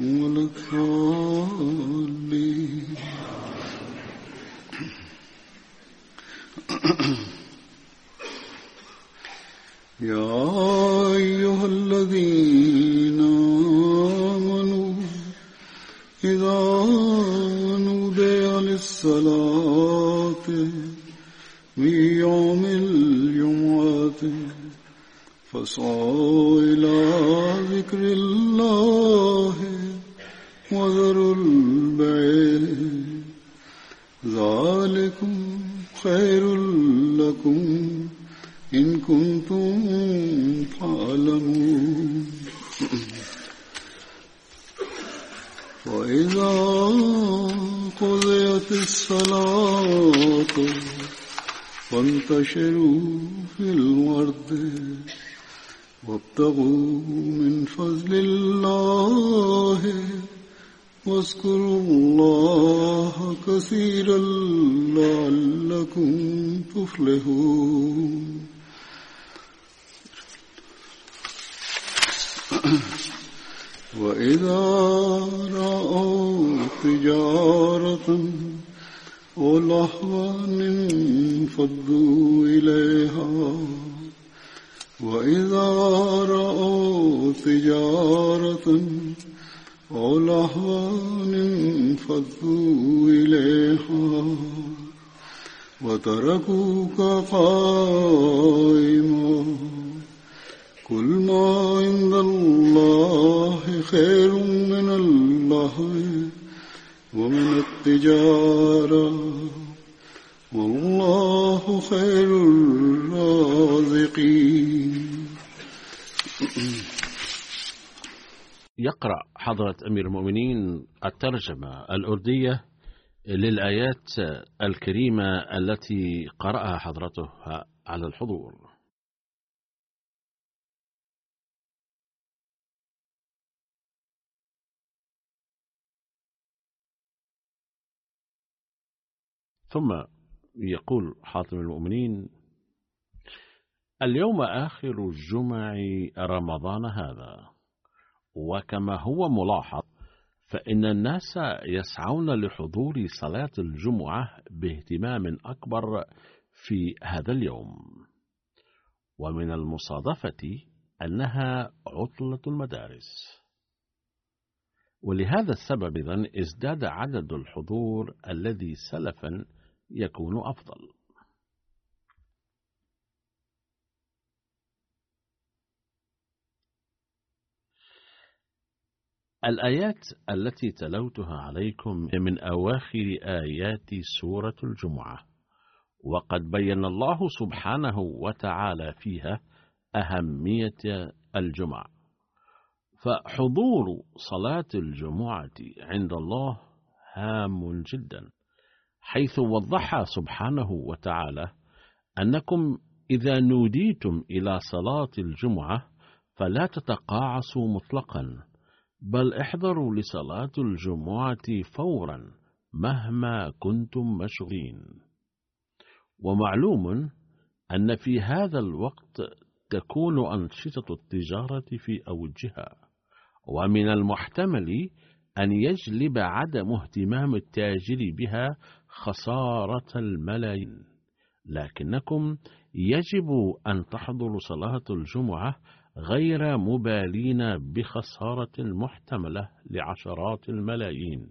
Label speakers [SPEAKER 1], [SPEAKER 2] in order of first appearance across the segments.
[SPEAKER 1] ولا
[SPEAKER 2] الترجمة الأردية للآيات الكريمة التي قرأها حضرته على الحضور. ثم يقول حاتم المؤمنين اليوم آخر جمع رمضان هذا وكما هو ملاحظ فإن الناس يسعون لحضور صلاة الجمعة باهتمام أكبر في هذا اليوم. ومن المصادفة أنها عطلة المدارس. ولهذا السبب إذن إزداد عدد الحضور الذي سلفا يكون أفضل. الآيات التي تلوتها عليكم من أواخر آيات سورة الجمعة وقد بين الله سبحانه وتعالى فيها أهمية الجمعة. فحضور صلاة الجمعة عند الله هام جدا حيث وضح سبحانه وتعالى أنكم إذا نوديتم إلى صلاة الجمعة فلا تتقاعسوا مطلقا بل احضروا لصلاة الجمعة فورا مهما كنتم مشغولين. ومعلوم أن في هذا الوقت تكون أنشطة التجارة في أوجها ومن المحتمل أن يجلب عدم اهتمام التاجر بها خسارة الملايين. لكنكم يجب أن تحضروا صلاة الجمعة غير مبالين بخسارة المحتملة لعشرات الملايين.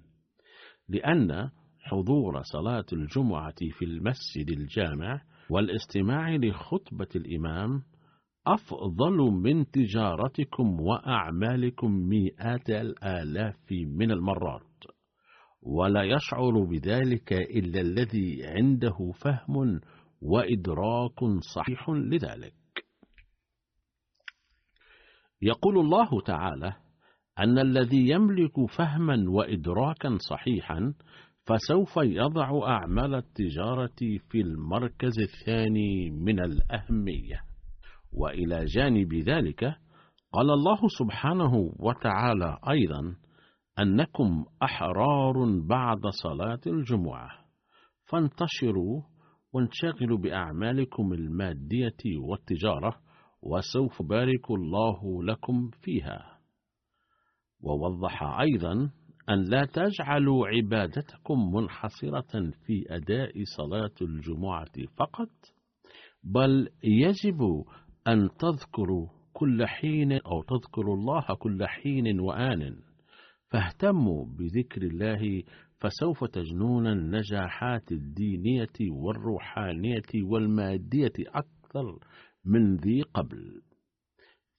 [SPEAKER 2] لأن حضور صلاة الجمعة في المسجد الجامع والاستماع لخطبة الإمام أفضل من تجارتكم وأعمالكم مئات الآلاف من المرات. ولا يشعر بذلك إلا الذي عنده فهم وإدراك صحيح لذلك. يقول الله تعالى أن الذي يملك فهما وإدراكا صحيحا فسوف يضع أعمال التجارة في المركز الثاني من الأهمية. وإلى جانب ذلك قال الله سبحانه وتعالى أيضا أنكم أحرار بعد صلاة الجمعة. فانتشروا وانشغلوا بأعمالكم المادية والتجارة وسوف بارك الله لكم فيها. ووضح أيضا أن لا تجعلوا عبادتكم منحصرة في أداء صلاة الجمعة فقط بل يجب أن تذكروا كل حين أو تذكروا الله كل حين وآن. فاهتموا بذكر الله فسوف تجنون النجاحات الدينية والروحانية والمادية أكثر من ذي قبل.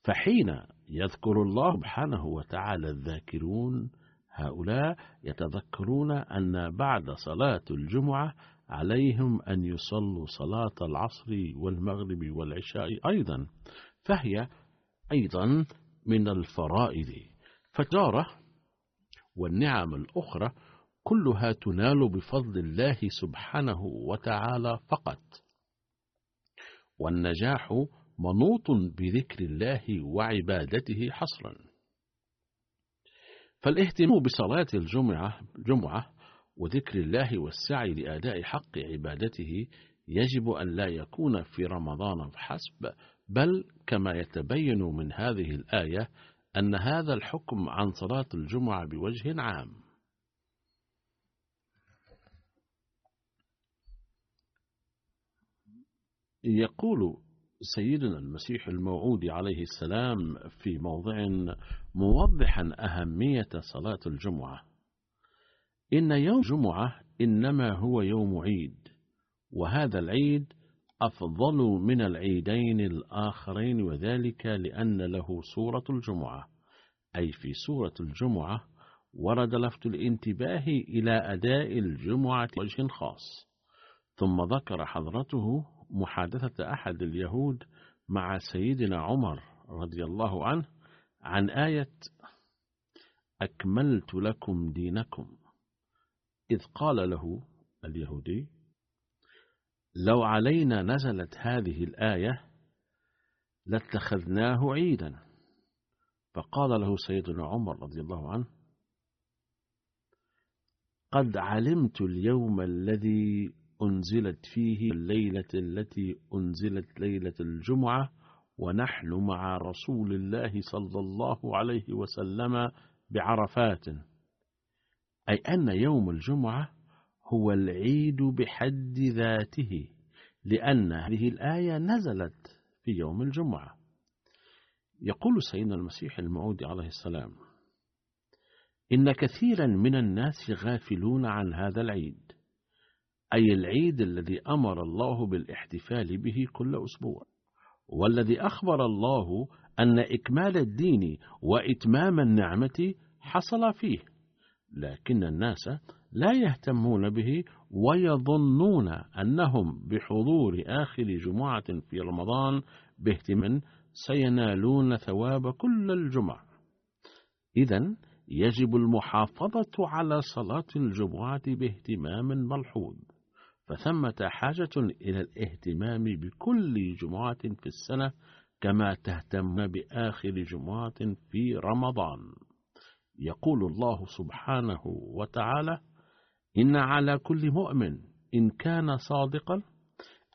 [SPEAKER 2] فحين يذكر الله سبحانه وتعالى الذاكرون هؤلاء يتذكرون أن بعد صلاة الجمعة عليهم أن يصلوا صلاة العصر والمغرب والعشاء أيضا فهي أيضا من الفرائض. فالتجارة والنعم الأخرى كلها تنال بفضل الله سبحانه وتعالى فقط. والنجاح منوط بذكر الله وعبادته حصرا. فالاهتمام بصلاة الجمعة جمعة وذكر الله والسعي لأداء حق عبادته يجب أن لا يكون في رمضان فحسب بل كما يتبين من هذه الآية أن هذا الحكم عن صلاة الجمعة بوجه عام. يقول سيدنا المسيح الموعود عليه السلام في موضع موضحا أهمية صلاة الجمعة. إن يوم الجمعة إنما هو يوم عيد وهذا العيد أفضل من العيدين الآخرين وذلك لأن له سورة الجمعة. أي في سورة الجمعة ورد لفت الانتباه إلى أداء الجمعة وجه خاص ثم ذكر حضرته محادثة أحد اليهود مع سيدنا عمر رضي الله عنه عن آية أكملت لكم دينكم. إذ قال له اليهودي لو علينا نزلت هذه الآية لاتخذناه عيدا. فقال له سيدنا عمر رضي الله عنه قد علمت اليوم الذي أنزلت فيه الليلة التي أنزلت ليلة الجمعة ونحن مع رسول الله صلى الله عليه وسلم بعرفات. أي أن يوم الجمعة هو العيد بحد ذاته لأن هذه الآية نزلت في يوم الجمعة. يقول سيدنا المسيح الموعود عليه السلام إن كثيرا من الناس غافلون عن هذا العيد أي العيد الذي أمر الله بالاحتفال به كل أسبوع والذي أخبر الله أن إكمال الدين وإتمام النعمة حصل فيه لكن الناس لا يهتمون به ويظنون أنهم بحضور آخر جمعة في رمضان باهتمام سينالون ثواب كل الجمع. إذا يجب المحافظة على صلاة الجمعة باهتمام ملحوظ. فثمة حاجة إلى الاهتمام بكل جمعة في السنة كما تهتم بآخر جمعة في رمضان. يقول الله سبحانه وتعالى إن على كل مؤمن إن كان صادقا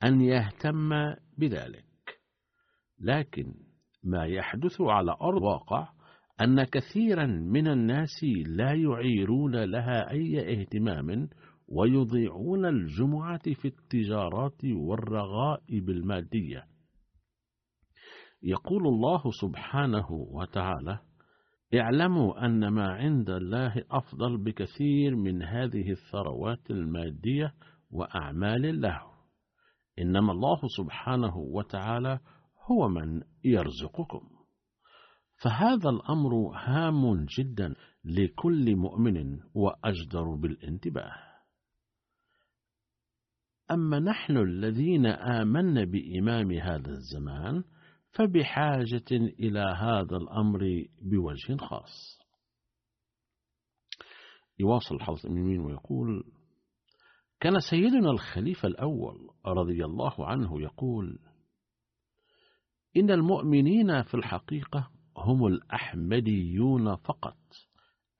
[SPEAKER 2] أن يهتم بذلك. لكن ما يحدث على أرض الواقع أن كثيرا من الناس لا يعيرون لها أي اهتمام ويضيعون الجمعة في التجارات والرغائب المادية. يقول الله سبحانه وتعالى اعلموا أن ما عند الله أفضل بكثير من هذه الثروات المادية وأعمال الله إنما الله سبحانه وتعالى هو من يرزقكم. فهذا الأمر هام جدا لكل مؤمن وأجدر بالانتباه. أما نحن الذين آمنا بإمام هذا الزمان فبحاجة إلى هذا الأمر بوجه خاص. يواصل الحافظ الأمين ويقول كان سيدنا الخليفة الأول رضي الله عنه يقول إن المؤمنين في الحقيقة هم الأحمديون فقط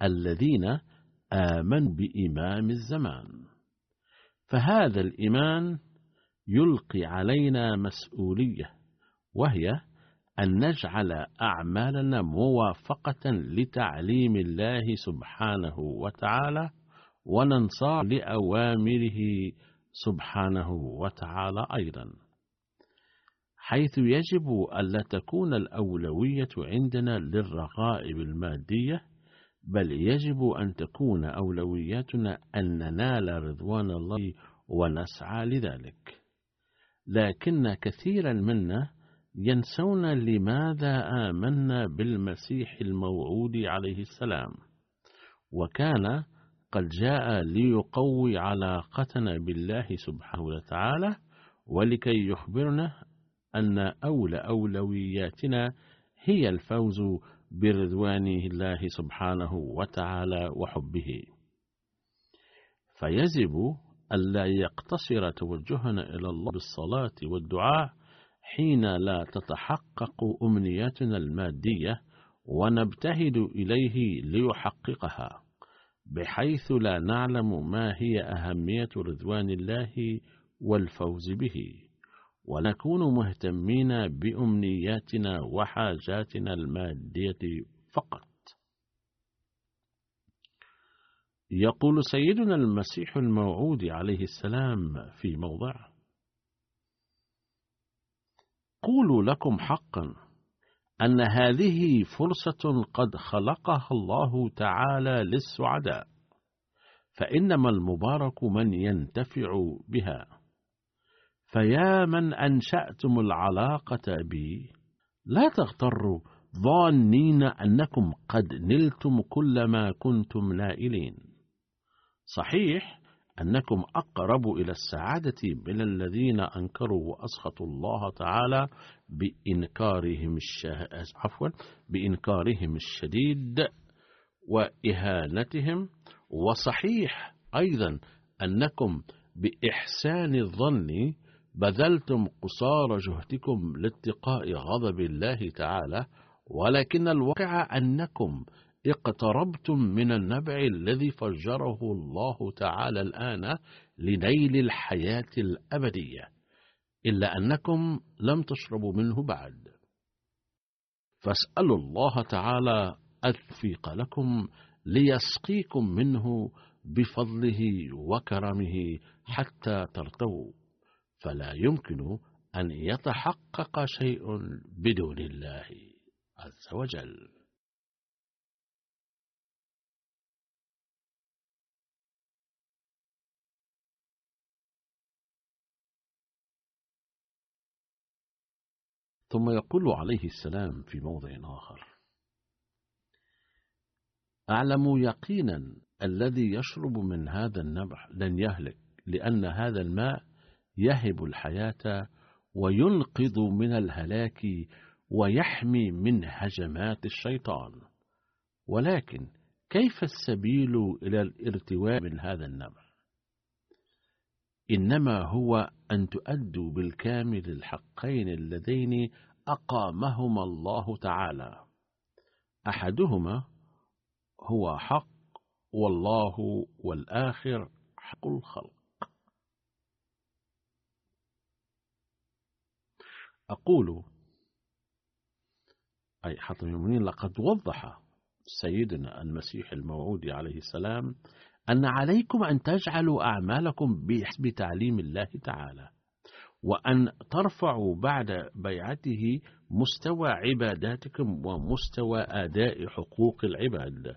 [SPEAKER 2] الذين آمنوا بإمام الزمان. فهذا الإيمان يلقي علينا مسؤولية وهي أن نجعل أعمالنا موافقة لتعليم الله سبحانه وتعالى وننصاع لأوامره سبحانه وتعالى أيضا. حيث يجب ألا تكون الأولوية عندنا للرغائب المادية بل يجب أن تكون أولوياتنا أن ننال رضوان الله ونسعى لذلك. لكن كثيرا منا ينسون لماذا آمنا بالمسيح الموعود عليه السلام. وكان قد جاء ليقوي علاقتنا بالله سبحانه وتعالى ولكي يخبرنا أن أولى أولوياتنا هي الفوز برضوان الله سبحانه وتعالى وحبه. فيجب ألا يقتصر توجهنا إلى الله بالصلاة والدعاء حين لا تتحقق أمنياتنا المادية ونبتهد إليه ليحققها بحيث لا نعلم ما هي أهمية رضوان الله والفوز به. ونكون مهتمين بأمنياتنا وحاجاتنا المادية فقط. يقول سيدنا المسيح الموعود عليه السلام في موضع قولوا لكم حقا أن هذه فرصة قد خلقها الله تعالى للسعداء فإنما المبارك من ينتفع بها. فيا من أنشأتم العلاقة بي. لا تغتروا ظانين أنكم قد نلتم كل ما كنتم نائلين. صحيح أنكم أقرب إلى السعادة من الذين أنكروا وأسخطوا الله تعالى بإنكارهم الشه... عفوا بإنكارهم الشديد وإهانتهم. وصحيح أيضا أنكم بإحسان الظن بذلتم قصار جهدكم لاتقاء غضب الله تعالى ولكن الواقع أنكم اقتربتم من النبع الذي فجره الله تعالى الآن لنيل الحياة الأبدية. إلا أنكم لم تشربوا منه بعد. فاسألوا الله تعالى التوفيق لكم ليسقيكم منه بفضله وكرمه حتى ترتووا. فلا يمكن أن يتحقق شيء بدون الله عز وجل. ثم يقول عليه السلام في موضع آخر أعلم يقينا الذي يشرب من هذا النبع لن يهلك لأن هذا الماء يهب الحياة وينقذ من الهلاك ويحمي من هجمات الشيطان. ولكن كيف السبيل إلى الارتواء من هذا النبع إنما هو أن تؤدوا بالكامل الحقين اللذين أقامهما الله تعالى. أحدهما هو حق والله والآخر حق الخلق. أقول أي حطم المؤمنين لقد وضح سيدنا المسيح الموعود عليه السلام أن عليكم أن تجعلوا أعمالكم بحسب تعليم الله تعالى وأن ترفعوا بعد بيعته مستوى عباداتكم ومستوى أداء حقوق العباد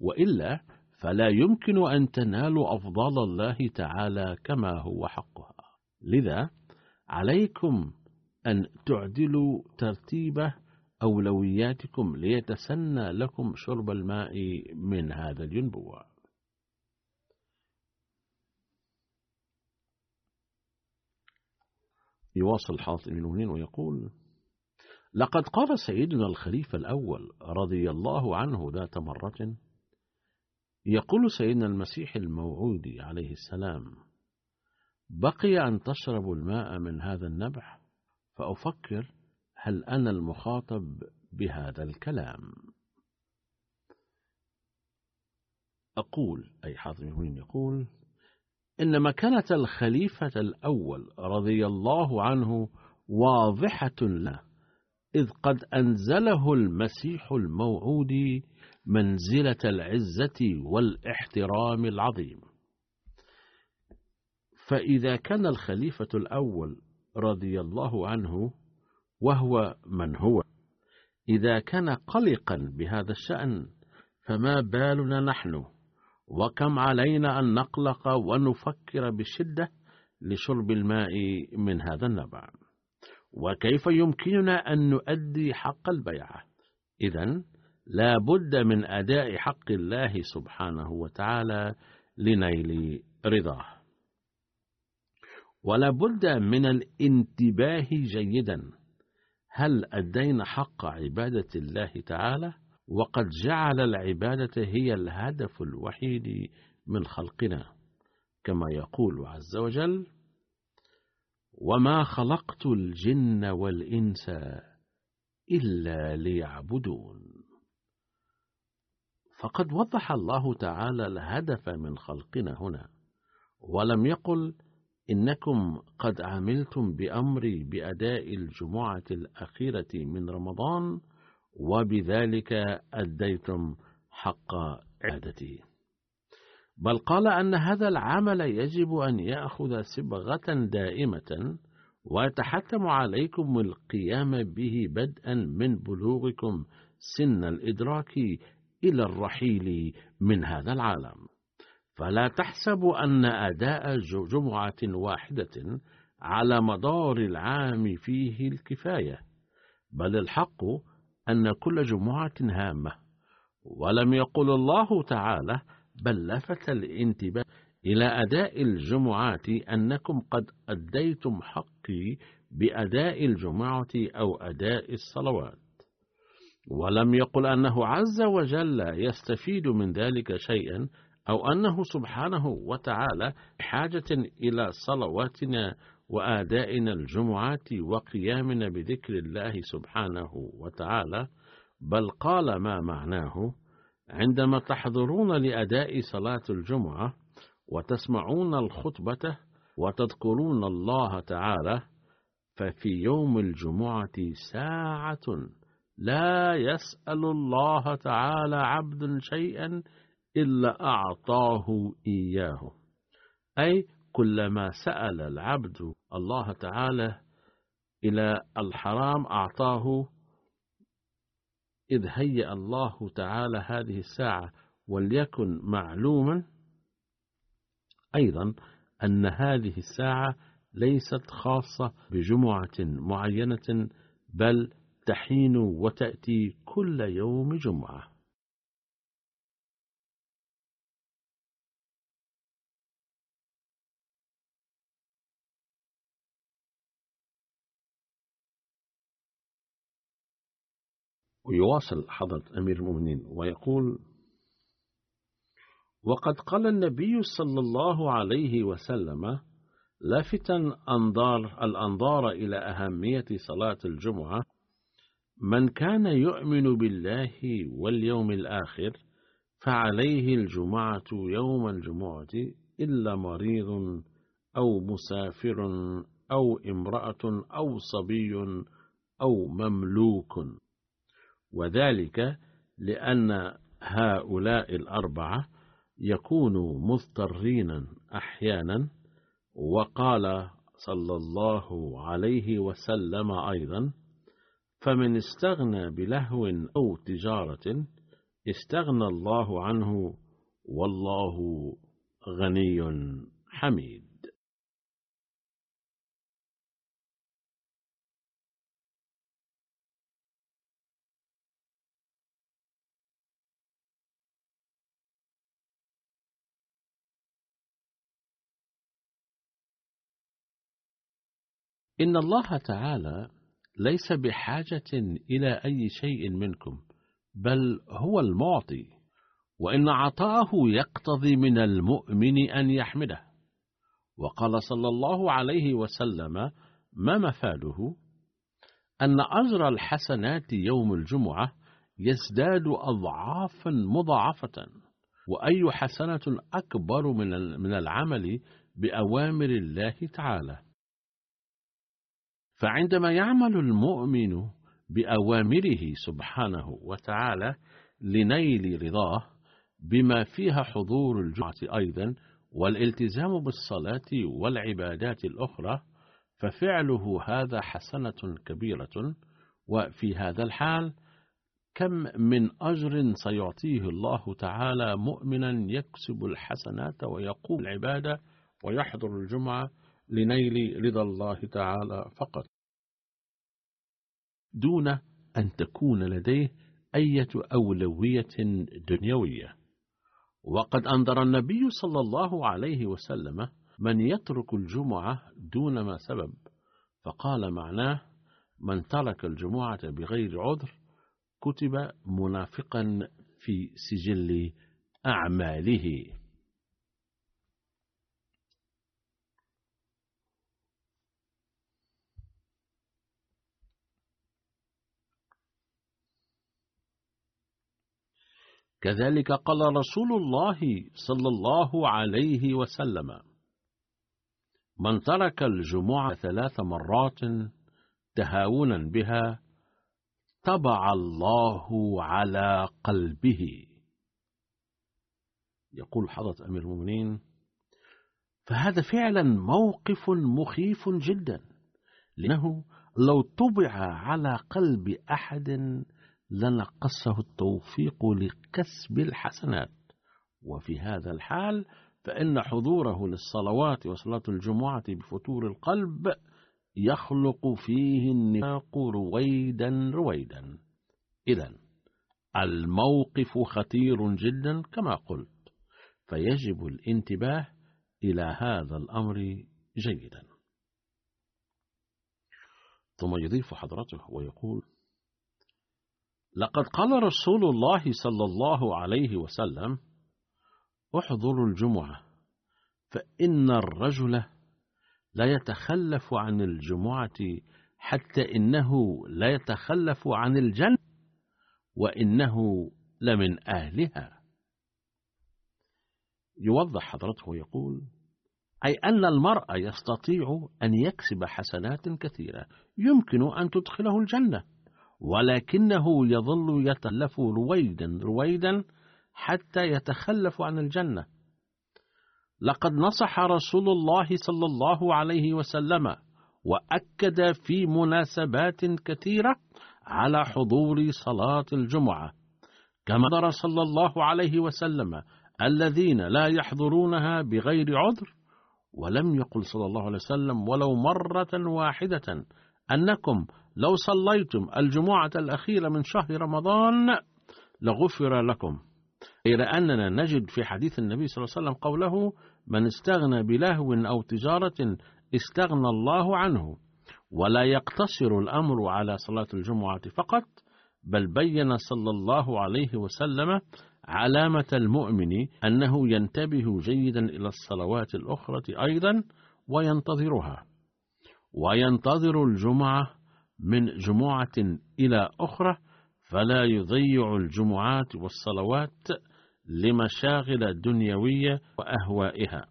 [SPEAKER 2] وإلا فلا يمكن أن تنالوا أفضال الله تعالى كما هو حقها. لذا عليكم أن تعدلوا ترتيب أولوياتكم ليتسنى لكم شرب الماء من هذا الينبوع يواصل حاطب المؤمنين ويقول لقد قال سيدنا الخليفة الأول رضي الله عنه ذات مرة يقول سيدنا المسيح الموعود عليه السلام بقي أن تشربوا الماء من هذا النبع فأفكر هل أنا المخاطب بهذا الكلام. أقول أي حاطم المؤمنين يقول إن مكانة الخليفة الأول رضي الله عنه واضحة له إذ قد أنزله المسيح الموعود منزلة العزة والاحترام العظيم. فإذا كان الخليفة الأول رضي الله عنه وهو من هو. إذا كان قلقا بهذا الشأن فما بالنا نحن؟ وكم علينا أن نقلق ونفكر بشدة لشرب الماء من هذا النبع؟ وكيف يمكننا أن نؤدي حق البيعة؟ إذا لا بد من أداء حق الله سبحانه وتعالى لنيل رضاه. ولا بد من الانتباه جيدا. هل أدينا حق عبادة الله تعالى؟ وقد جعل العبادة هي الهدف الوحيد من خلقنا كما يقول عز وجل وما خلقت الجن والإنس إلا ليعبدون فقد وضح الله تعالى الهدف من خلقنا هنا ولم يقل إنكم قد عملتم بأمري بأداء الجمعة الأخيرة من رمضان وبذلك أديتم حق عادتي. بل قال أن هذا العمل يجب أن يأخذ صبغة دائمة ويتحتم عليكم القيام به بدءا من بلوغكم سن الإدراك إلى الرحيل من هذا العالم. فلا تحسبوا أن أداء جمعة واحدة على مدار العام فيه الكفاية بل الحق أن كل جمعة هامة. ولم يقل الله تعالى بل لفت الانتباه إلى أداء الجمعات أنكم قد أديتم حقي بأداء الجمعة أو أداء الصلوات. ولم يقل أنه عز وجل يستفيد من ذلك شيئا أو أنه سبحانه وتعالى حاجة إلى صلواتنا وآدائنا الجمعات وقيامنا بذكر الله سبحانه وتعالى بل قال ما معناه؟ عندما تحضرون لأداء صلاة الجمعة وتسمعون الخطبة وتذكرون الله تعالى ففي يوم الجمعة ساعة لا يسأل الله تعالى عبد شيئا إلا أعطاه إياه. أي كلما سأل العبد الله تعالى إلى الحرام أعطاه. إذ هيأ الله تعالى هذه الساعة وليكن معلوما. أيضا أن هذه الساعة ليست خاصة بجمعة معينة بل تحين وتأتي كل يوم جمعة. ويواصل حضرة أمير المؤمنين ويقول وقد قال النبي صلى الله عليه وسلم لافتا أنظار الأنظار إلى أهمية صلاة الجمعة من كان يؤمن بالله واليوم الآخر فعليه الجمعة يوم الجمعة إلا مريض أو مسافر أو امرأة أو صبي أو مملوك. وذلك لأن هؤلاء الأربعة يكونوا مضطرين أحيانا وقال صلى الله عليه وسلم أيضا فمن استغنى بلهو أو تجارة استغنى الله عنه والله غني حميد. إن الله تعالى ليس بحاجة إلى أي شيء منكم بل هو المعطي وإن عطاءه يقتضي من المؤمن أن يحمده. وقال صلى الله عليه وسلم ما مفاده أن أجر الحسنات يوم الجمعة يزداد أضعافا مضاعفة وأي حسنة أكبر من العمل بأوامر الله تعالى. فعندما يعمل المؤمن بأوامره سبحانه وتعالى لنيل رضاه بما فيها حضور الجمعة أيضا والالتزام بالصلاة والعبادات الأخرى ففعله هذا حسنة كبيرة وفي هذا الحال كم من أجر سيعطيه الله تعالى مؤمنا يكسب الحسنات ويقوم العبادة ويحضر الجمعة لنيل رضا الله تعالى فقط. دون أن تكون لديه أية أولوية دنيوية. وقد أنذر النبي صلى الله عليه وسلم من يترك الجمعة دون ما سبب. فقال معناه من ترك الجمعة بغير عذر كتب منافقا في سجل أعماله. كذلك قال رسول الله صلى الله عليه وسلم من ترك الجمعة ثلاث مرات تهاونا بها طبع الله على قلبه. يقول حضرة أمير المؤمنين فهذا فعلا موقف مخيف جدا لأنه لو طبع على قلب أحد لنقصه التوفيق لكسب الحسنات. وفي هذا الحال فإن حضوره للصلوات وصلاة الجمعة بفتور القلب يخلق فيه النفاق رويدا رويدا. إذا الموقف خطير جدا كما قلت فيجب الانتباه إلى هذا الأمر جيدا. ثم يضيف حضرته ويقول لقد قال رسول الله صلى الله عليه وسلم احضروا الجمعة فإن الرجل لا يتخلف عن الجمعة حتى إنه لا يتخلف عن الجنة وإنه لمن أهلها. يوضح حضرته ويقول أي أن المرء يستطيع أن يكسب حسنات كثيرة يمكن أن تدخله الجنة. ولكنه يظل يتلف رويدا رويدا حتى يتخلف عن الجنة. لقد نصح رسول الله صلى الله عليه وسلم وأكد في مناسبات كثيرة على حضور صلاة الجمعة. كما قال صلى الله عليه وسلم الذين لا يحضرونها بغير عذر ولم يقل صلى الله عليه وسلم ولو مرة واحدة أنكم لو صليتم الجمعة الأخيرة من شهر رمضان لغفر لكم. إلى أننا نجد في حديث النبي صلى الله عليه وسلم قوله من استغنى بلهو أو تجارة استغنى الله عنه ولا يقتصر الأمر على صلاة الجمعة فقط بل بين صلى الله عليه وسلم علامة المؤمن أنه ينتبه جيدا إلى الصلوات الأخرى أيضا وينتظرها. وينتظر الجمعة من جمعة إلى أخرى فلا يضيع الجمعات والصلوات لمشاغل دنيوية وأهوائها.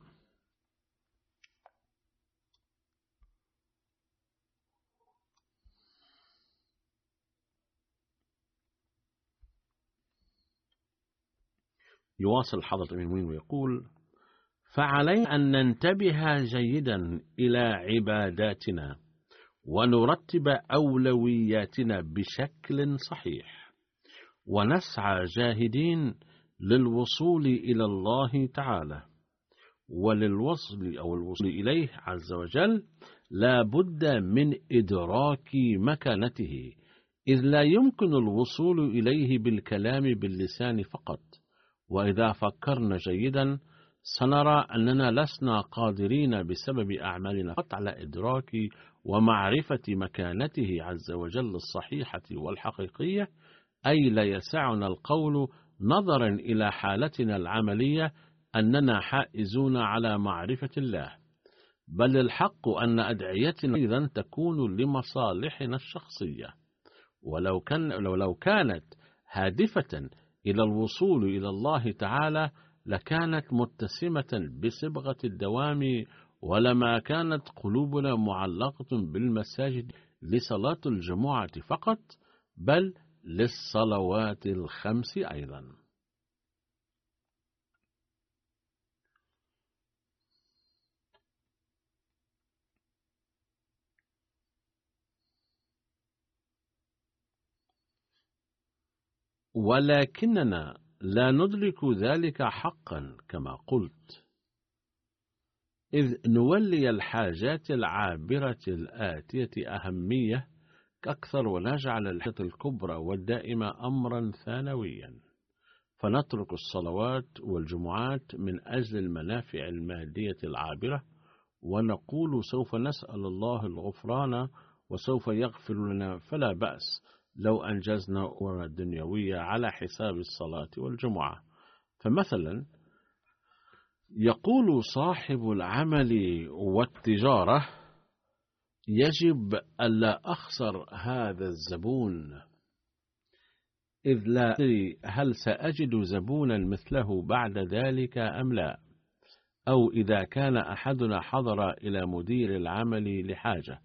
[SPEAKER 2] يواصل حضرة المؤمنين ويقول فعلينا أن ننتبه جيدا إلى عباداتنا. ونرتب أولوياتنا بشكل صحيح. ونسعى جاهدين للوصول إلى الله تعالى. وللوصل أو الوصول إليه عز وجل لا بد من إدراك مكانته إذ لا يمكن الوصول إليه بالكلام باللسان فقط. وإذا فكرنا جيدا سنرى أننا لسنا قادرين بسبب أعمالنا فقط على إدراك ومعرفة مكانته عز وجل الصحيحة والحقيقية أي لا يسعنا القول نظرا إلى حالتنا العملية أننا حائزون على معرفة الله. بل الحق أن أدعيتنا أيضا تكون لمصالحنا الشخصية. ولو, كان لو, لو كانت هادفة إلى الوصول إلى الله تعالى لكانت متسمة بصبغة الدوام ولما كانت قلوبنا معلقة بالمساجد لصلاة الجمعة فقط بل للصلوات الخمس أيضا. ولكننا لا ندرك ذلك حقا كما قلت. إذ نولي الحاجات العابرة الآتية أهمية أكثر ونجعل الحياة الكبرى والدائمة أمرا ثانويا. فنترك الصلوات والجمعات من أجل المنافع المادية العابرة ونقول سوف نسأل الله الغفران وسوف يغفر لنا فلا بأس لو أنجزنا أمورنا الدنيوية على حساب الصلاة والجمعة. فمثلا يقول صاحب العمل والتجارة يجب ألا أخسر هذا الزبون. إذ لا أدري هل سأجد زبونا مثله بعد ذلك أم لا أو إذا كان أحدنا حضر إلى مدير العمل لحاجة.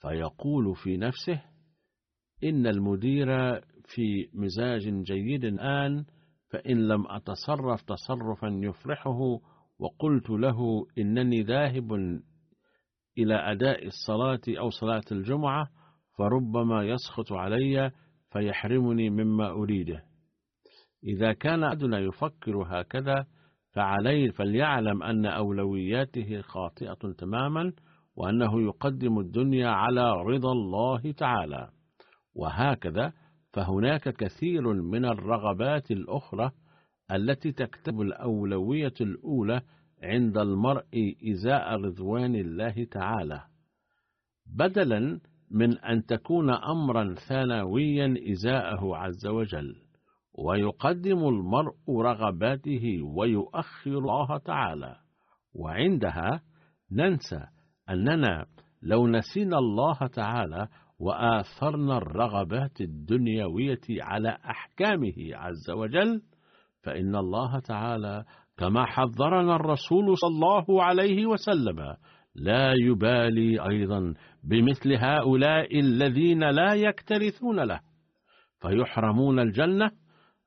[SPEAKER 2] فيقول في نفسه إن المدير في مزاج جيد الآن فإن لم أتصرف تصرفا يفرحه وقلت له إنني ذاهب إلى أداء الصلاة أو صلاة الجمعة فربما يسخط علي فيحرمني مما أريده. إذا كان أحدنا يفكر هكذا فعليه فليعلم أن أولوياته خاطئة تماما وأنه يقدم الدنيا على رضا الله تعالى. وهكذا فهناك كثير من الرغبات الأخرى التي تكتب الأولوية الأولى عند المرء إزاء رضوان الله تعالى. بدلا من أن تكون أمرا ثانويا إزاءه عز وجل ويقدم المرء رغباته ويؤخر الله تعالى. وعندها ننسى أننا لو نسينا الله تعالى وآثرنا الرغبات الدنيوية على أحكامه عز وجل فإن الله تعالى كما حذرنا الرسول صلى الله عليه وسلم لا يبالي أيضا بمثل هؤلاء الذين لا يكترثون له فيحرمون الجنة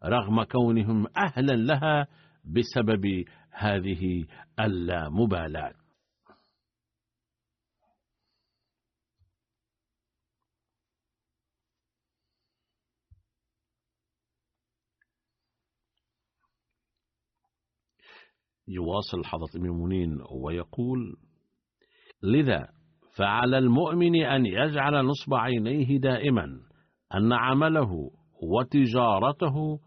[SPEAKER 2] رغم كونهم أهلا لها بسبب هذه اللامبالاة يواصل حضرة المؤمنين ويقول لذا فعلى المؤمن أن يجعل نصب عينيه دائما أن عمله وتجارته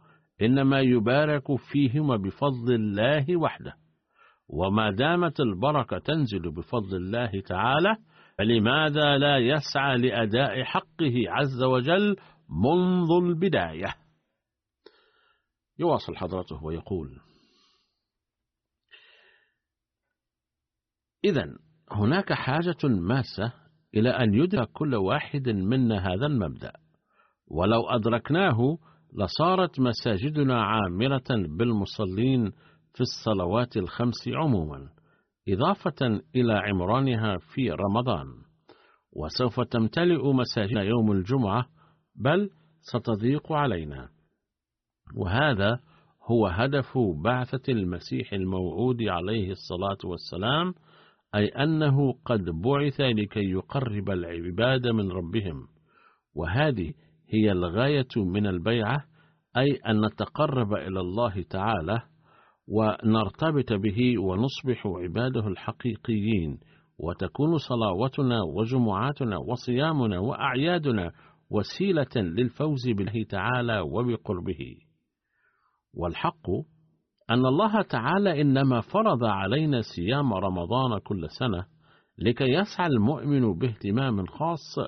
[SPEAKER 2] إنما يبارك فيهما بفضل الله وحده وما دامت البركة تنزل بفضل الله تعالى فلماذا لا يسعى لأداء حقه عز وجل منذ البداية؟ يواصل حضرته ويقول إذا هناك حاجة ماسة إلى أن يدرك كل واحد منا هذا المبدأ. ولو أدركناه لصارت مساجدنا عامرة بالمصلين في الصلوات الخمس عموما إضافة إلى عمرانها في رمضان. وسوف تمتلئ مساجدنا يوم الجمعة بل ستضيق علينا. وهذا هو هدف بعثة المسيح الموعود عليه الصلاة والسلام أي أنه قد بعث لكي يقرب العباد من ربهم. وهذه هي الغاية من البيعة أي أن نتقرب إلى الله تعالى ونرتبط به ونصبح عباده الحقيقيين وتكون صلواتنا وجمعاتنا وصيامنا وأعيادنا وسيلة للفوز بالله تعالى وبقربه. والحق أن الله تعالى إنما فرض علينا صيام رمضان كل سنة لكي يسعى المؤمن باهتمام خاص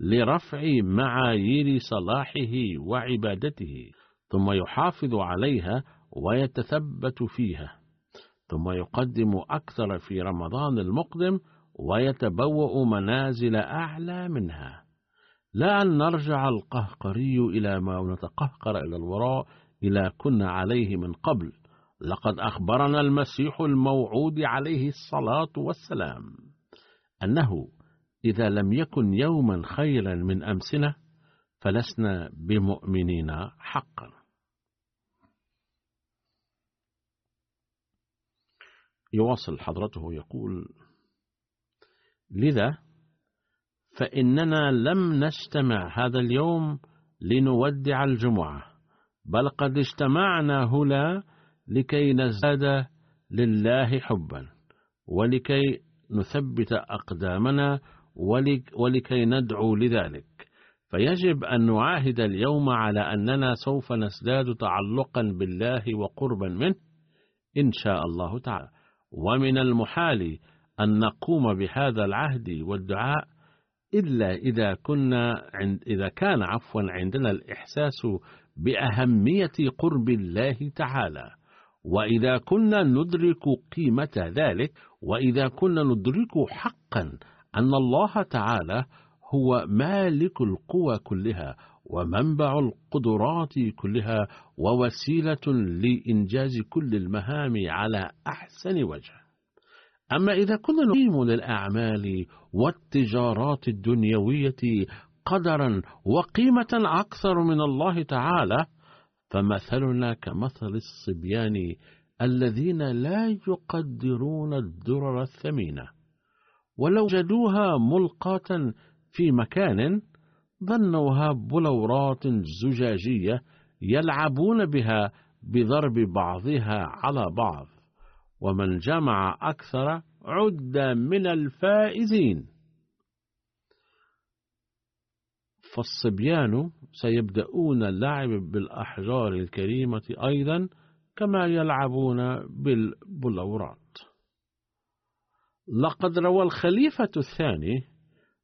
[SPEAKER 2] لرفع معايير صلاحه وعبادته ثم يحافظ عليها ويتثبت فيها ثم يقدم أكثر في رمضان المقدم ويتبوأ منازل أعلى منها. لا أن نرجع القهقري إلى ما نتقهقر إلى الوراء إلى كنا عليه من قبل لقد أخبرنا المسيح الموعود عليه الصلاة والسلام أنه إذا لم يكن يوما خيرا من أمسنا فلسنا بمؤمنين حقا. يواصل حضرته يقول لذا فإننا لم نجتمع هذا اليوم لنودع الجمعة بل قد اجتمعنا هنا لكي نزداد لله حبا ولكي نثبت أقدامنا ولكي ندعو لذلك. فيجب أن نعاهد اليوم على أننا سوف نزداد تعلقا بالله وقربا منه إن شاء الله تعالى. ومن المحال أن نقوم بهذا العهد والدعاء إلا إذا كنا عند إذا كان عفوا عندنا الإحساس بأهمية قرب الله تعالى. وإذا كنا ندرك قيمة ذلك وإذا كنا ندرك حقا أن الله تعالى هو مالك القوى كلها ومنبع القدرات كلها ووسيلة لإنجاز كل المهام على أحسن وجه. أما إذا كنا نقيم للأعمال والتجارات الدنيوية قدرا وقيمة أكثر من الله تعالى فمثلنا كمثل الصبيان الذين لا يقدرون الدرر الثمينة ولو جدوها ملقاة في مكان ظنوها بلورات زجاجية يلعبون بها بضرب بعضها على بعض ومن جمع أكثر عد من الفائزين. فالصبيان سيبدأون اللعب بالأحجار الكريمة أيضا كما يلعبون بالبلورات. لقد روى الخليفة الثاني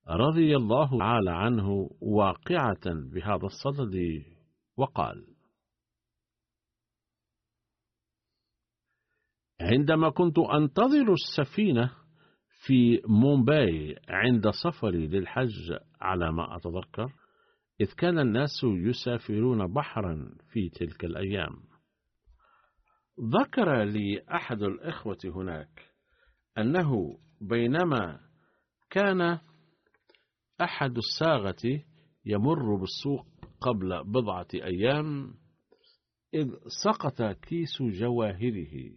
[SPEAKER 2] رضي الله تعالى عنه واقعة بهذا الصدد وقال عندما كنت أنتظر السفينة في مومباي عند سفري للحج على ما أتذكر إذ كان الناس يسافرون بحرا في تلك الأيام. ذكر لي أحد الإخوة هناك أنه بينما كان أحد الساغة يمر بالسوق قبل بضعة أيام إذ سقط كيس جواهره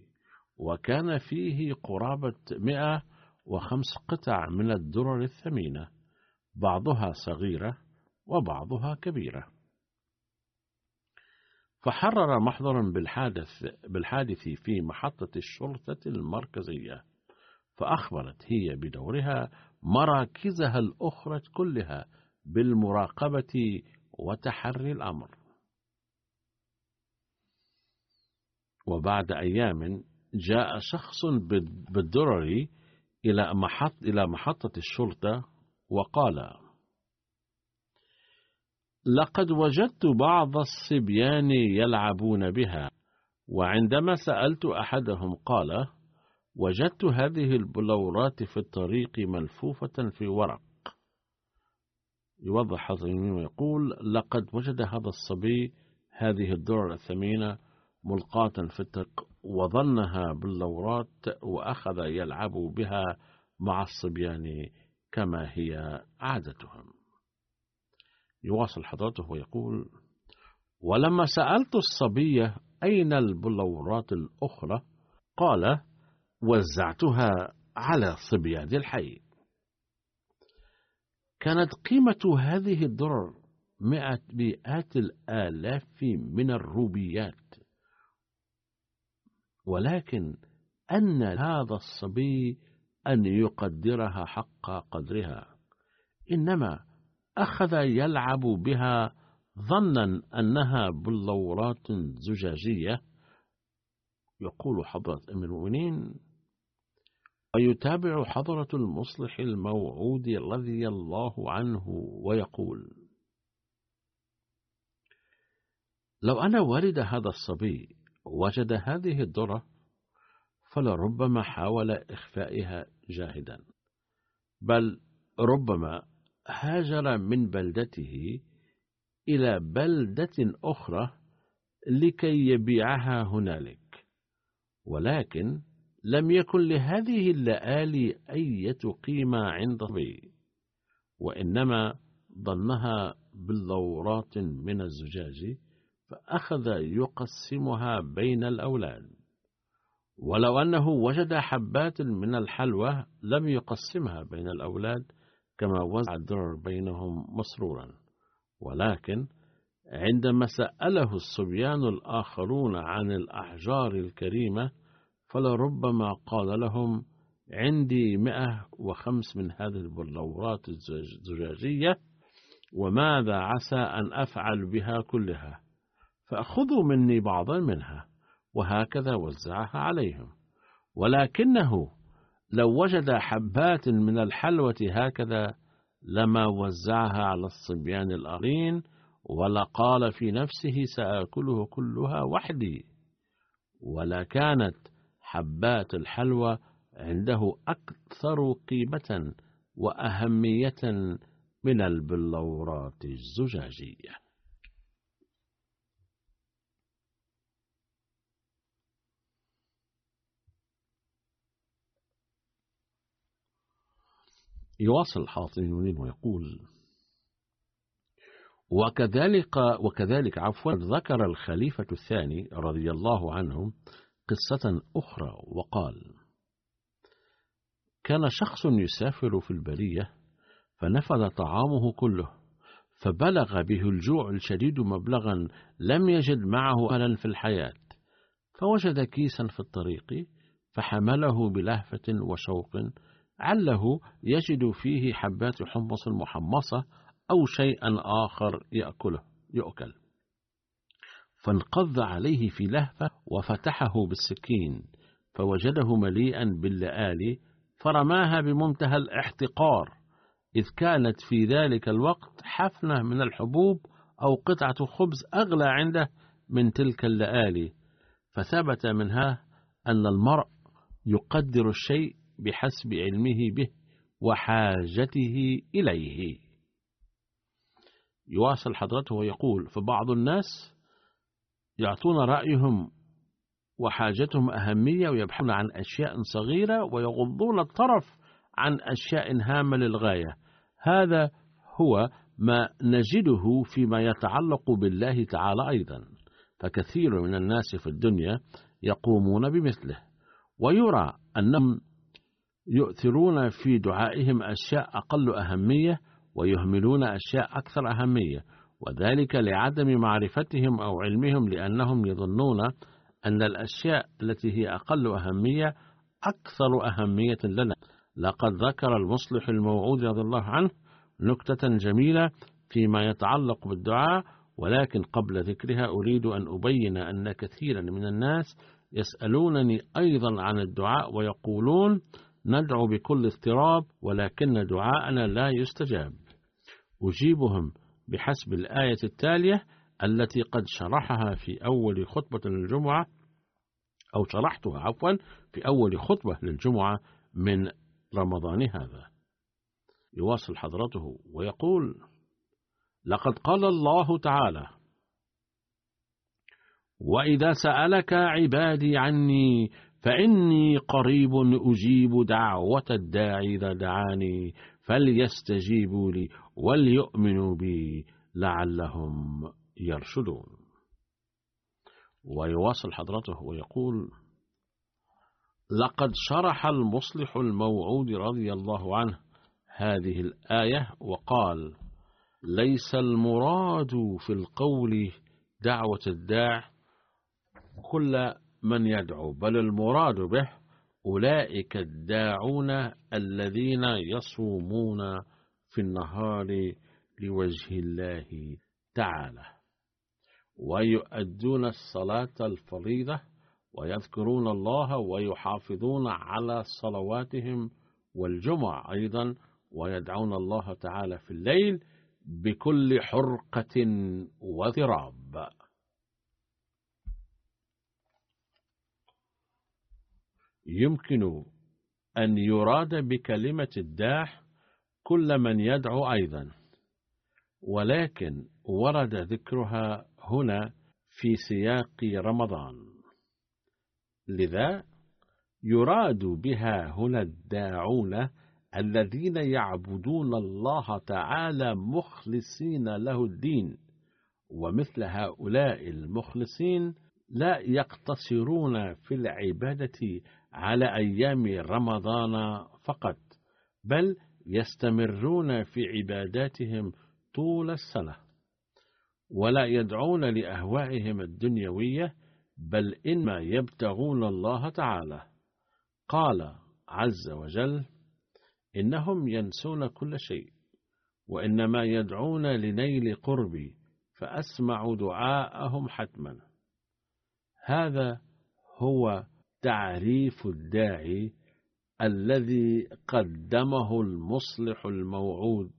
[SPEAKER 2] وكان فيه قرابة مئة وخمس قطع من الدرر الثمينة بعضها صغيرة وبعضها كبيرة. فحرر محضرا بالحادث, بالحادث في محطة الشرطة المركزية فأخبرت هي بدورها مراكزها الأخرى كلها بالمراقبة وتحري الأمر. وبعد أيام جاء شخص بالدرر إلى محط إلى محطة الشرطة وقال: لقد وجدت بعض الصبيان يلعبون بها وعندما سألت أحدهم قال وجدت هذه البلورات في الطريق ملفوفة في ورق. يوضح هذا ويقول لقد وجد هذا الصبي هذه الدرر الثمينة ملقاة في الطريق وظنها باللورات وأخذ يلعب بها مع الصبيان كما هي عادتهم. يواصل حضرته ويقول ولما سألت الصبية أين البلورات الأخرى؟ قال وزعتها على صبيان الحي. كانت قيمة هذه الدرر مئة مئات الآلاف من الروبيات. ولكن أن هذا الصبي أن يقدرها حق قدرها. إنما أخذ يلعب بها ظنا أنها بلورات زجاجية. يقول حضرة أم المؤمنين ويتابع حضرة المصلح الموعود رضي الله عنه ويقول لو أنا والد هذا الصبي وجد هذه الذرة فلربما حاول إخفائها جاهدا بل ربما هاجر من بلدته إلى بلدة أخرى لكي يبيعها هنالك ولكن لم يكن لهذه اللآلي أية قيمة عند الصبي وإنما ظنها باللورات من الزجاج فأخذ يقسمها بين الأولاد. ولو أنه وجد حبات من الحلوى لم يقسمها بين الأولاد كما وزع الدرر بينهم مسرورا. ولكن عندما سأله الصبيان الآخرون عن الأحجار الكريمة فلربما قال لهم عندي مئة وخمس من هذه البلورات الزجاجية وماذا عسى أن أفعل بها كلها؟ فأخذوا مني بعضا منها. وهكذا وزعها عليهم. ولكنه لو وجد حبات من الحلوة هكذا لما وزعها على الصبيان الآخرين ولقال في نفسه سآكله كلها وحدي. ولا كانت حبات الحلوى عنده أكثر قيمة وأهمية من البلورات الزجاجية. يواصل حاطم المنين ويقول وكذلك وكذلك عفوا ذكر الخليفة الثاني رضي الله عنه قصة أخرى وقال كان شخص يسافر في البرية فنفذ طعامه كله فبلغ به الجوع الشديد مبلغا لم يجد معه ألا في الحياة فوجد كيسا في الطريق فحمله بلهفة وشوق عله يجد فيه حبات حمص محمصة أو شيئا آخر يأكله يؤكل. فانقض عليه في لهفة وفتحه بالسكين فوجده مليئا باللآلي فرماها بمنتهى الاحتقار إذ كانت في ذلك الوقت حفنة من الحبوب أو قطعة خبز أغلى عنده من تلك اللآلي فثبت منها أن المرء يقدر الشيء بحسب علمه به وحاجته إليه. يواصل حضرته ويقول فبعض الناس يعطون رأيهم وحاجتهم أهمية ويبحثون عن أشياء صغيرة ويغضون الطرف عن أشياء هامة للغاية. هذا هو ما نجده فيما يتعلق بالله تعالى أيضا. فكثير من الناس في الدنيا يقومون بمثله ويرى أنهم يؤثرون في دعائهم أشياء أقل أهمية ويهملون أشياء أكثر أهمية وذلك لعدم معرفتهم أو علمهم لأنهم يظنون أن الأشياء التي هي أقل أهمية أكثر أهمية لنا. لقد ذكر المصلح الموعود رضي الله عنه نكتة جميلة فيما يتعلق بالدعاء ولكن قبل ذكرها أريد أن أبين أن كثيرا من الناس يسألونني أيضا عن الدعاء ويقولون ندعو بكل اضطراب ولكن دعاءنا لا يستجاب. أجيبهم بحسب الآية التالية التي قد شرحها في أول خطبة الجمعة أو شرحتها عفوا في أول خطبة للجمعة من رمضان هذا. يواصل حضرته ويقول لقد قال الله تعالى وإذا سألك عبادي عني فإني قريب أجيب دعوة الداعي إذا دعاني فليستجيبوا لي وليؤمنوا بي لعلهم يرشدون. ويواصل حضرته ويقول لقد شرح المصلح الموعود رضي الله عنه هذه الآية وقال ليس المراد في القول دعوة الداع كل من يدعو بل المراد به أولئك الداعون الذين يصومون في النهار لوجه الله تعالى. ويؤدون الصلاة الفريضة ويذكرون الله ويحافظون على صلواتهم والجمع أيضا ويدعون الله تعالى في الليل بكل حرقة وضراب. يمكن أن يراد بكلمة الداح كل من يدعو أيضا ولكن ورد ذكرها هنا في سياق رمضان. لذا يراد بها هنا الداعون الذين يعبدون الله تعالى مخلصين له الدين ومثل هؤلاء المخلصين لا يقتصرون في العبادة على أيام رمضان فقط بل يستمرون في عباداتهم طول السنة. ولا يدعون لأهوائهم الدنيوية بل إنما يبتغون الله تعالى. قال عز وجل إنهم ينسون كل شيء وإنما يدعون لنيل قربي فأسمع دعاءهم حتما. هذا هو تعريف الداعي الذي قدمه المصلح الموعود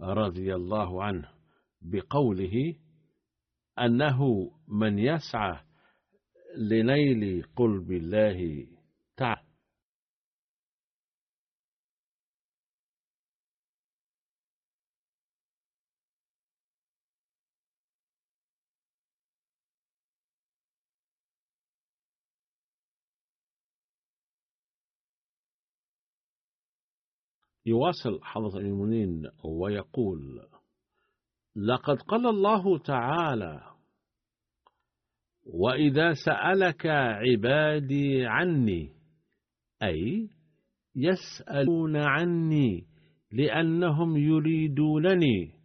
[SPEAKER 2] رضي الله عنه بقوله أنه من يسعى لنيل قلب الله يواصل حضرة المؤمنين ويقول لقد قال الله تعالى وإذا سألك عبادي عني أي يسألون عني لأنهم يريدونني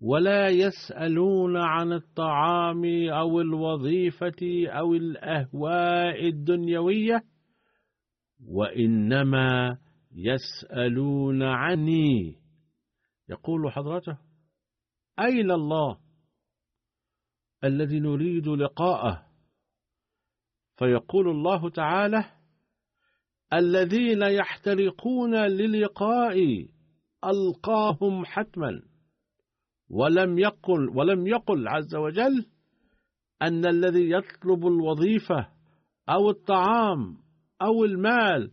[SPEAKER 2] ولا يسألون عن الطعام أو الوظيفة أو الأهواء الدنيوية وإنما يسألون عني. يقول حضرته أين الله الذي نريد لقاءه؟ فيقول الله تعالى الذين يحترقون للقاء ألقاهم حتما. ولم يقل ولم يقل عز وجل أن الذي يطلب الوظيفة أو الطعام أو المال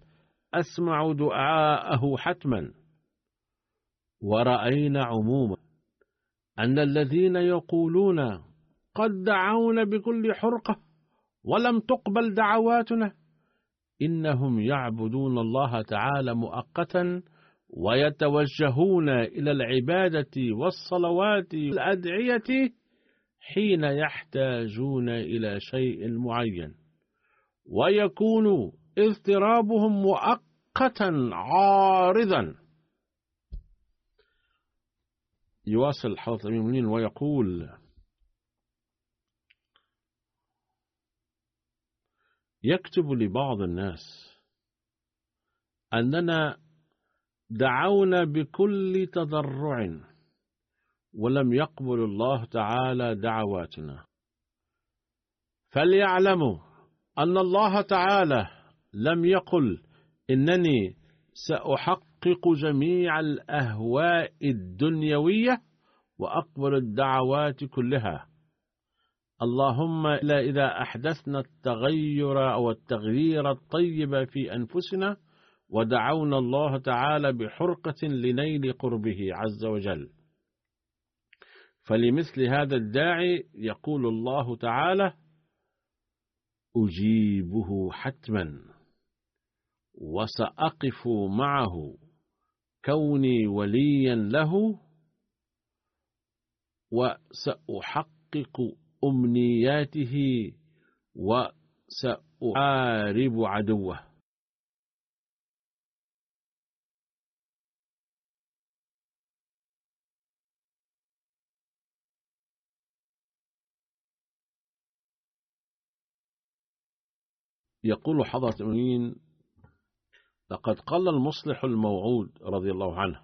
[SPEAKER 2] أسمع دعاءه حتما. ورأينا عموما أن الذين يقولون قد دعونا بكل حرقة ولم تقبل دعواتنا إنهم يعبدون الله تعالى مؤقتا ويتوجهون إلى العبادة والصلوات والأدعية حين يحتاجون إلى شيء معين. ويكون اضطرابهم مؤقتا عارضا. يواصل حضرة المؤمنين ويقول يكتب لبعض الناس أننا دعونا بكل تضرع ولم يقبل الله تعالى دعواتنا. فليعلموا أن الله تعالى لم يقل إنني سأحقق جميع الأهواء الدنيوية وأقبل الدعوات كلها. اللهم إلا إذا أحدثنا التغير أو التغيير الطيب في أنفسنا ودعونا الله تعالى بحرقة لنيل قربه عز وجل. فلمثل هذا الداعي يقول الله تعالى أجيبه حتما. وسأقف معه. كوني وليا له وسأحقق أمنياته وسأحارب عدوه. يقول حضرة المؤمنين لقد قال المصلح الموعود رضي الله عنه.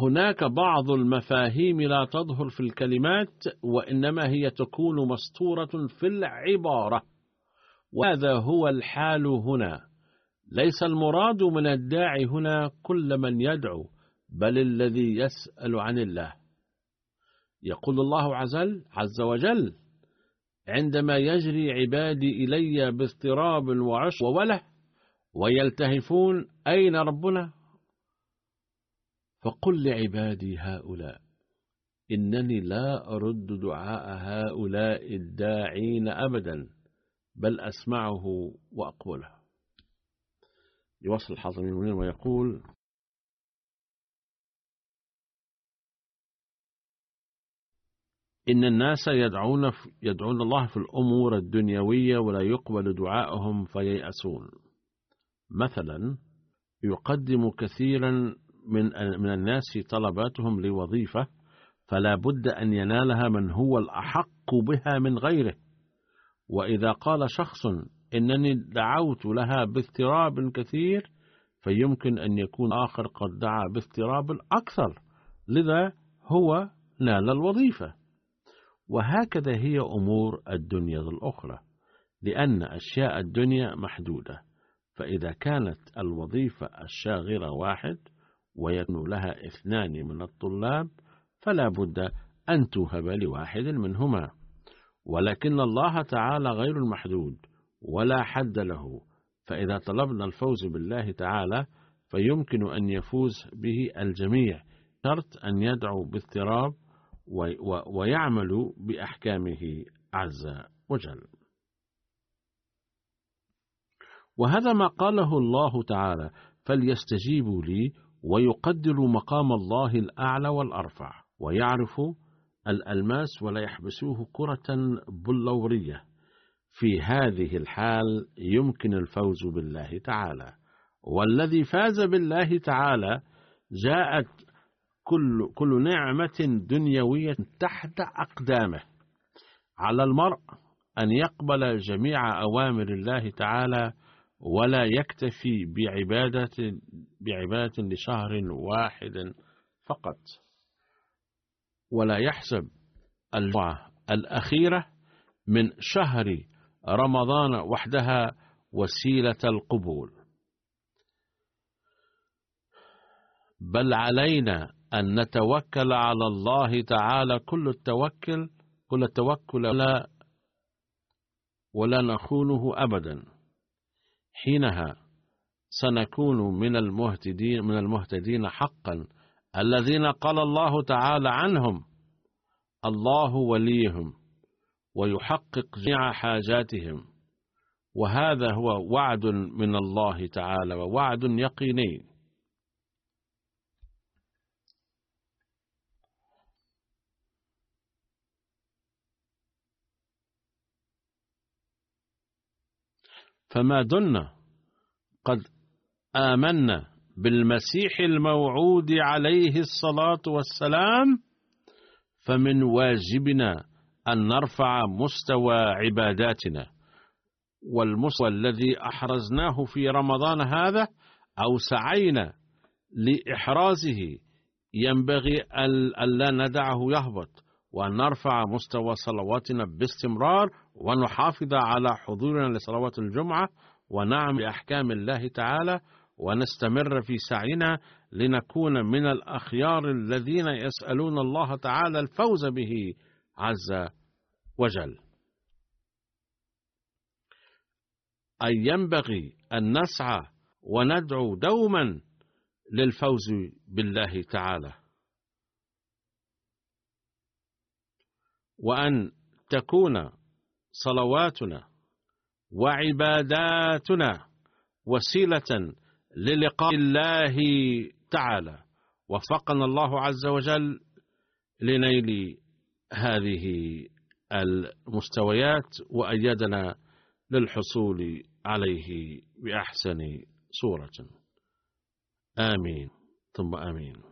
[SPEAKER 2] هناك بعض المفاهيم لا تظهر في الكلمات وإنما هي تكون مستورة في العبارة. وهذا هو الحال هنا. ليس المراد من الداعي هنا كل من يدعو بل الذي يسأل عن الله. يقول الله عز وجل عندما يجري عبادي إلي باضطراب وعش ووله ويلتهفون أين ربنا؟ فقل لعبادي هؤلاء إنني لا أرد دعاء هؤلاء الداعين أبدا بل أسمعه وأقبله يوصل الحاضر المنير ويقول إن الناس يدعون يدعون الله في الأمور الدنيوية ولا يقبل دعاءهم فييأسون. مثلا يقدم كثيرا من من الناس طلباتهم لوظيفة فلا بد أن ينالها من هو الأحق بها من غيره. وإذا قال شخص إنني دعوت لها باضطراب كثير فيمكن أن يكون آخر قد دعا باضطراب أكثر. لذا هو نال الوظيفة. وهكذا هي أمور الدنيا الأخرى لأن أشياء الدنيا محدودة فإذا كانت الوظيفة الشاغرة واحد ويكون لها اثنان من الطلاب فلا بد أن توهب لواحد منهما. ولكن الله تعالى غير المحدود ولا حد له فإذا طلبنا الفوز بالله تعالى فيمكن أن يفوز به الجميع شرط أن يدعو باضطراب ويعمل بأحكامه عز وجل. وهذا ما قاله الله تعالى فليستجيبوا لي ويقدروا مقام الله الأعلى والأرفع ويعرفوا الألماس ولا يحبسوه كرة بلورية. في هذه الحال يمكن الفوز بالله تعالى. والذي فاز بالله تعالى جاءت كل كل نعمة دنيوية تحت أقدامه. على المرء أن يقبل جميع أوامر الله تعالى ولا يكتفي بعبادة بعبادة لشهر واحد فقط. ولا يحسب الجمعة الأخيرة من شهر رمضان وحدها وسيلة القبول. بل علينا أن نتوكل على الله تعالى كل التوكل كل التوكل ولا ولا نخونه أبدا. حينها سنكون من المهتدين من المهتدين حقا. الذين قال الله تعالى عنهم الله وليهم ويحقق جميع حاجاتهم. وهذا هو وعد من الله تعالى ووعد يقيني. فما دنا قد آمنا بالمسيح الموعود عليه الصلاة والسلام فمن واجبنا أن نرفع مستوى عباداتنا. والمستوى الذي أحرزناه في رمضان هذا أو سعينا لإحرازه ينبغي أن لا ندعه يهبط. وأن نرفع مستوى صلواتنا باستمرار ونحافظ على حضورنا لصلوات الجمعة ونعم بأحكام الله تعالى ونستمر في سعينا لنكون من الأخيار الذين يسألون الله تعالى الفوز به عز وجل. أي ينبغي أن نسعى وندعو دوما للفوز بالله تعالى. وأن تكون صلواتنا وعباداتنا وسيلة للقاء الله تعالى. وفقنا الله عز وجل لنيل هذه المستويات وأيدنا للحصول عليه بأحسن صورة. آمين. ثم آمين.